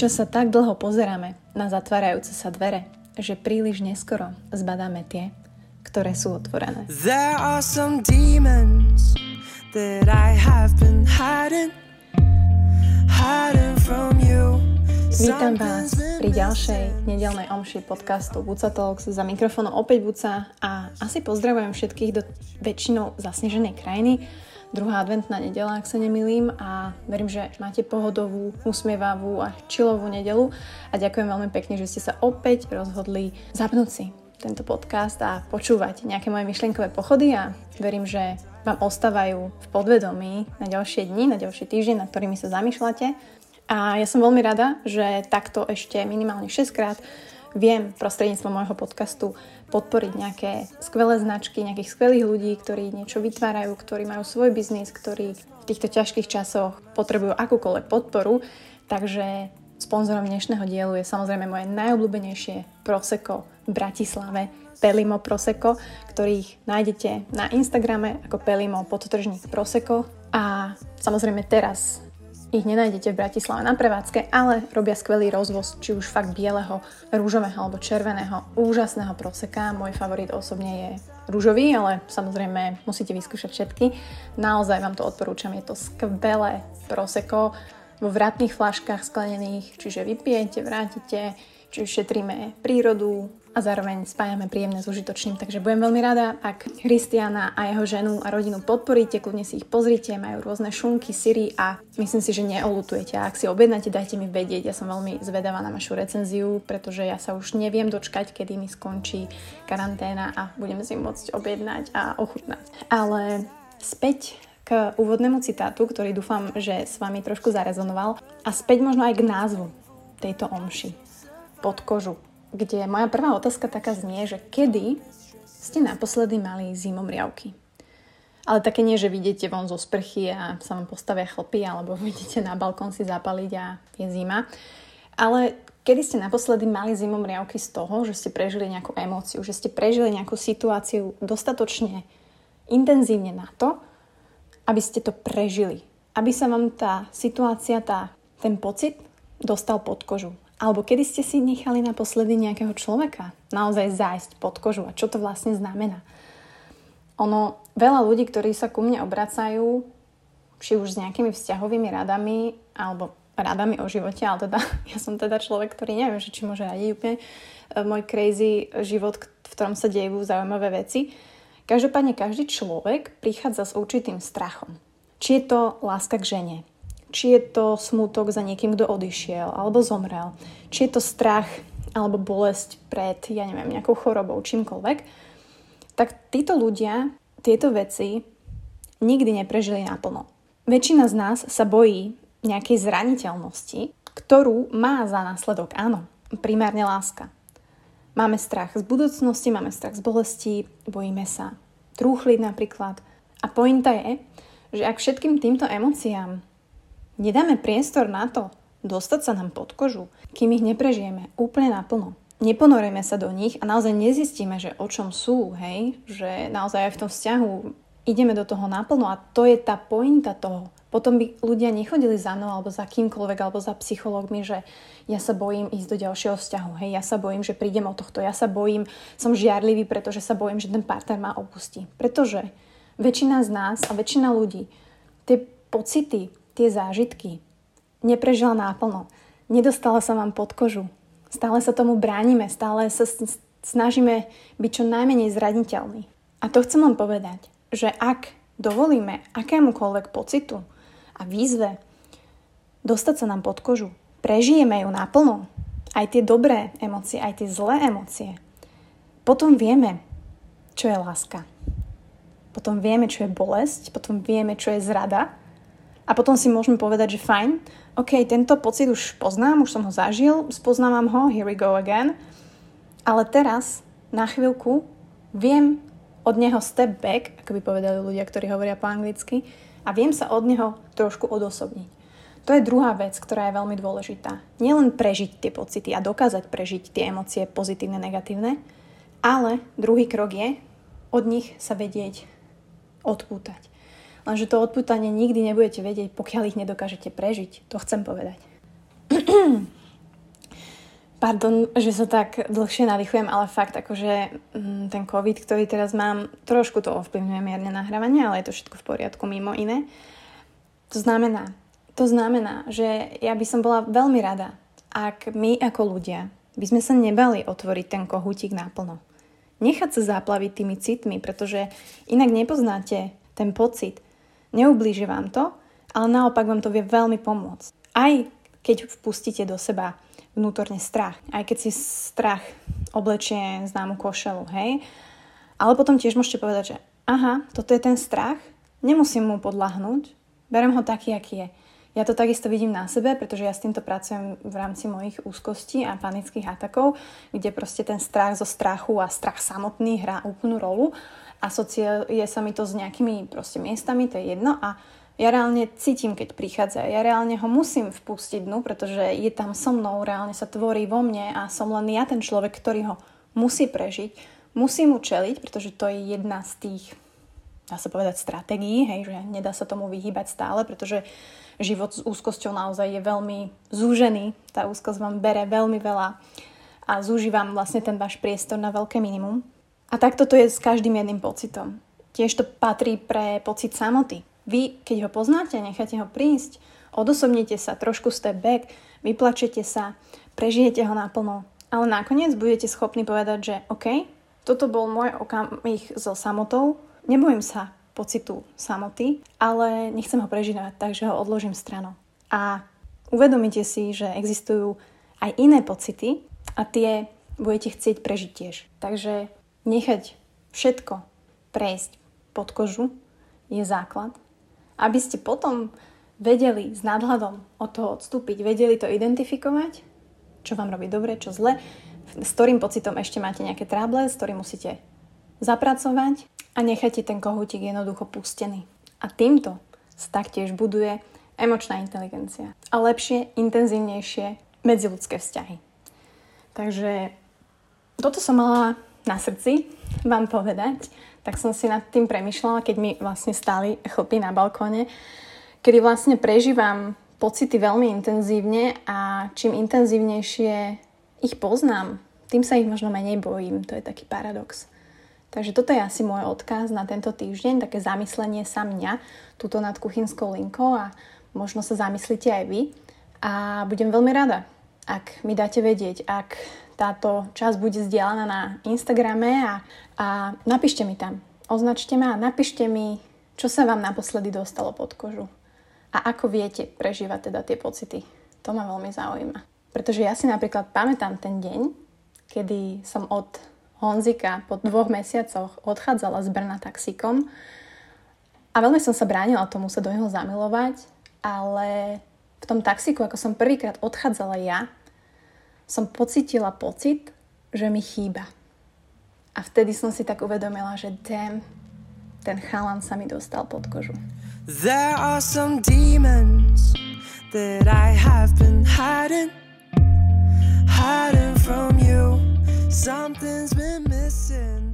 Občas sa tak dlho pozeráme na zatvárajúce sa dvere, že príliš neskoro zbadáme tie, ktoré sú otvorené. There are some demons that I have been hiding, hiding from you. Vítam vás pri ďalšej nedelnej omši podcastu Buca Talks. Za mikrofónom opäť Buca a asi pozdravujem všetkých do väčšinou zasneženej krajiny. Druhá adventná nedela, ak sa nemilím a verím, že máte pohodovú, usmievavú a čilovú nedelu a ďakujem veľmi pekne, že ste sa opäť rozhodli zapnúť si tento podcast a počúvať nejaké moje myšlienkové pochody a verím, že vám ostávajú v podvedomí na ďalšie dni, na ďalšie týždeň, na ktorými sa zamýšľate. A ja som veľmi rada, že takto ešte minimálne 6 krát viem prostredníctvom môjho podcastu podporiť nejaké skvelé značky, nejakých skvelých ľudí, ktorí niečo vytvárajú, ktorí majú svoj biznis, ktorí v týchto ťažkých časoch potrebujú akúkoľvek podporu. Takže sponzorom dnešného dielu je samozrejme moje najobľúbenejšie Prosecco v Bratislave, Pelimo Prosecco, ktorých nájdete na Instagrame ako Pelimo podtržník Prosecco. A samozrejme teraz ich nenájdete v Bratislave na prevádzke, ale robia skvelý rozvoz, či už fakt bieleho, rúžového alebo červeného, úžasného proseka. Môj favorit osobne je rúžový, ale samozrejme musíte vyskúšať všetky. Naozaj vám to odporúčam, je to skvelé proseko vo vratných flaškách sklenených, čiže vypijete, vrátite, či šetríme prírodu, a zároveň spájame príjemné s užitočným. Takže budem veľmi rada, ak Christiana a jeho ženu a rodinu podporíte, kľudne si ich pozrite, majú rôzne šunky, syry a myslím si, že neolutujete. A ak si objednáte, dajte mi vedieť. Ja som veľmi zvedavá na vašu recenziu, pretože ja sa už neviem dočkať, kedy mi skončí karanténa a budem si môcť objednať a ochutnať. Ale späť k úvodnému citátu, ktorý dúfam, že s vami trošku zarezonoval a späť možno aj k názvu tejto omši. Pod kožu kde moja prvá otázka taká znie, že kedy ste naposledy mali zimomriavky? Ale také nie, že vidíte von zo sprchy a sa vám postavia chlpy, alebo vidíte na balkón si zapaliť a je zima. Ale kedy ste naposledy mali zimomriavky z toho, že ste prežili nejakú emóciu, že ste prežili nejakú situáciu dostatočne intenzívne na to, aby ste to prežili. Aby sa vám tá situácia, tá, ten pocit dostal pod kožu. Alebo kedy ste si nechali naposledy nejakého človeka naozaj zájsť pod kožu a čo to vlastne znamená. Ono, veľa ľudí, ktorí sa ku mne obracajú, či už s nejakými vzťahovými radami, alebo radami o živote, ale teda ja som teda človek, ktorý neviem, že či môže radiť úplne e, môj crazy život, v ktorom sa dejú zaujímavé veci. Každopádne každý človek prichádza s určitým strachom. Či je to láska k žene, či je to smútok za niekým, kto odišiel alebo zomrel, či je to strach alebo bolesť pred, ja neviem, nejakou chorobou, čímkoľvek, tak títo ľudia tieto veci nikdy neprežili naplno. Väčšina z nás sa bojí nejakej zraniteľnosti, ktorú má za následok, áno, primárne láska. Máme strach z budúcnosti, máme strach z bolesti, bojíme sa trúchliť napríklad. A pointa je, že ak všetkým týmto emóciám nedáme priestor na to, dostať sa nám pod kožu, kým ich neprežijeme úplne naplno. Neponoríme sa do nich a naozaj nezistíme, že o čom sú, hej, že naozaj aj v tom vzťahu ideme do toho naplno a to je tá pointa toho. Potom by ľudia nechodili za mnou alebo za kýmkoľvek alebo za psychológmi, že ja sa bojím ísť do ďalšieho vzťahu, hej, ja sa bojím, že prídem o tohto, ja sa bojím, som žiarlivý, pretože sa bojím, že ten partner ma opustí. Pretože väčšina z nás a väčšina ľudí tie pocity, tie zážitky neprežila náplno. Nedostala sa vám pod kožu. Stále sa tomu bránime, stále sa snažíme byť čo najmenej zraniteľní. A to chcem len povedať, že ak dovolíme akémukoľvek pocitu a výzve dostať sa nám pod kožu, prežijeme ju naplno, aj tie dobré emócie, aj tie zlé emócie, potom vieme, čo je láska. Potom vieme, čo je bolesť, potom vieme, čo je zrada a potom si môžeme povedať, že fajn, ok, tento pocit už poznám, už som ho zažil, spoznávam ho, here we go again. Ale teraz, na chvíľku, viem od neho step back, ako by povedali ľudia, ktorí hovoria po anglicky, a viem sa od neho trošku odosobniť. To je druhá vec, ktorá je veľmi dôležitá. Nielen prežiť tie pocity a dokázať prežiť tie emócie pozitívne, negatívne, ale druhý krok je od nich sa vedieť odpútať. Lenže to odputanie nikdy nebudete vedieť, pokiaľ ich nedokážete prežiť. To chcem povedať. Pardon, že sa tak dlhšie nadýchujem, ale fakt akože mm, ten COVID, ktorý teraz mám, trošku to ovplyvňuje mierne nahrávanie, ale je to všetko v poriadku mimo iné. To znamená, to znamená, že ja by som bola veľmi rada, ak my ako ľudia by sme sa nebali otvoriť ten kohútik naplno. Nechať sa zaplaviť tými citmi, pretože inak nepoznáte ten pocit. Neublíži vám to, ale naopak vám to vie veľmi pomôcť. Aj keď vpustíte do seba vnútorne strach. Aj keď si strach oblečie známu košelu, hej. Ale potom tiež môžete povedať, že aha, toto je ten strach, nemusím mu podľahnúť, berem ho taký, aký je. Ja to takisto vidím na sebe, pretože ja s týmto pracujem v rámci mojich úzkostí a panických atakov, kde proste ten strach zo strachu a strach samotný hrá úplnú rolu. Asociuje sa mi to s nejakými proste miestami, to je jedno. A ja reálne cítim, keď prichádza. Ja reálne ho musím vpustiť dnu, pretože je tam so mnou, reálne sa tvorí vo mne a som len ja ten človek, ktorý ho musí prežiť, musí mu čeliť, pretože to je jedna z tých, dá sa povedať, stratégií, hej, že nedá sa tomu vyhýbať stále, pretože život s úzkosťou naozaj je veľmi zúžený. Tá úzkosť vám bere veľmi veľa a zúži vám vlastne ten váš priestor na veľké minimum. A takto to je s každým jedným pocitom. Tiež to patrí pre pocit samoty. Vy, keď ho poznáte, necháte ho prísť, odosobnite sa, trošku step back, vyplačete sa, prežijete ho naplno, ale nakoniec budete schopní povedať, že OK, toto bol môj okamih so samotou, nebojím sa pocitu samoty, ale nechcem ho prežívať, takže ho odložím stranou. A uvedomite si, že existujú aj iné pocity a tie budete chcieť prežiť tiež. Takže nechať všetko prejsť pod kožu je základ aby ste potom vedeli s nadhľadom od toho odstúpiť, vedeli to identifikovať, čo vám robí dobre, čo zle, s ktorým pocitom ešte máte nejaké tráble, s ktorým musíte zapracovať a nechajte ten kohútik jednoducho pustený. A týmto sa taktiež buduje emočná inteligencia a lepšie, intenzívnejšie medziludské vzťahy. Takže toto som mala na srdci vám povedať tak som si nad tým premyšľala, keď mi vlastne stáli chlpy na balkóne, kedy vlastne prežívam pocity veľmi intenzívne a čím intenzívnejšie ich poznám, tým sa ich možno menej bojím. To je taký paradox. Takže toto je asi môj odkaz na tento týždeň, také zamyslenie sa mňa túto nad kuchynskou linkou a možno sa zamyslíte aj vy. A budem veľmi rada, ak mi dáte vedieť, ak táto časť bude zdieľaná na Instagrame a, a napíšte mi tam. Označte ma a napíšte mi, čo sa vám naposledy dostalo pod kožu. A ako viete prežívať teda tie pocity. To ma veľmi zaujíma. Pretože ja si napríklad pamätám ten deň, kedy som od Honzika po dvoch mesiacoch odchádzala z Brna taxíkom a veľmi som sa bránila tomu sa do neho zamilovať, ale v tom taxíku, ako som prvýkrát odchádzala ja, som pocitila pocit, že mi chýba. A vtedy som si tak uvedomila, že damn, ten chalan sa mi dostal pod kožu. There are some demons that I have been hiding, hiding from you. Something's been missing.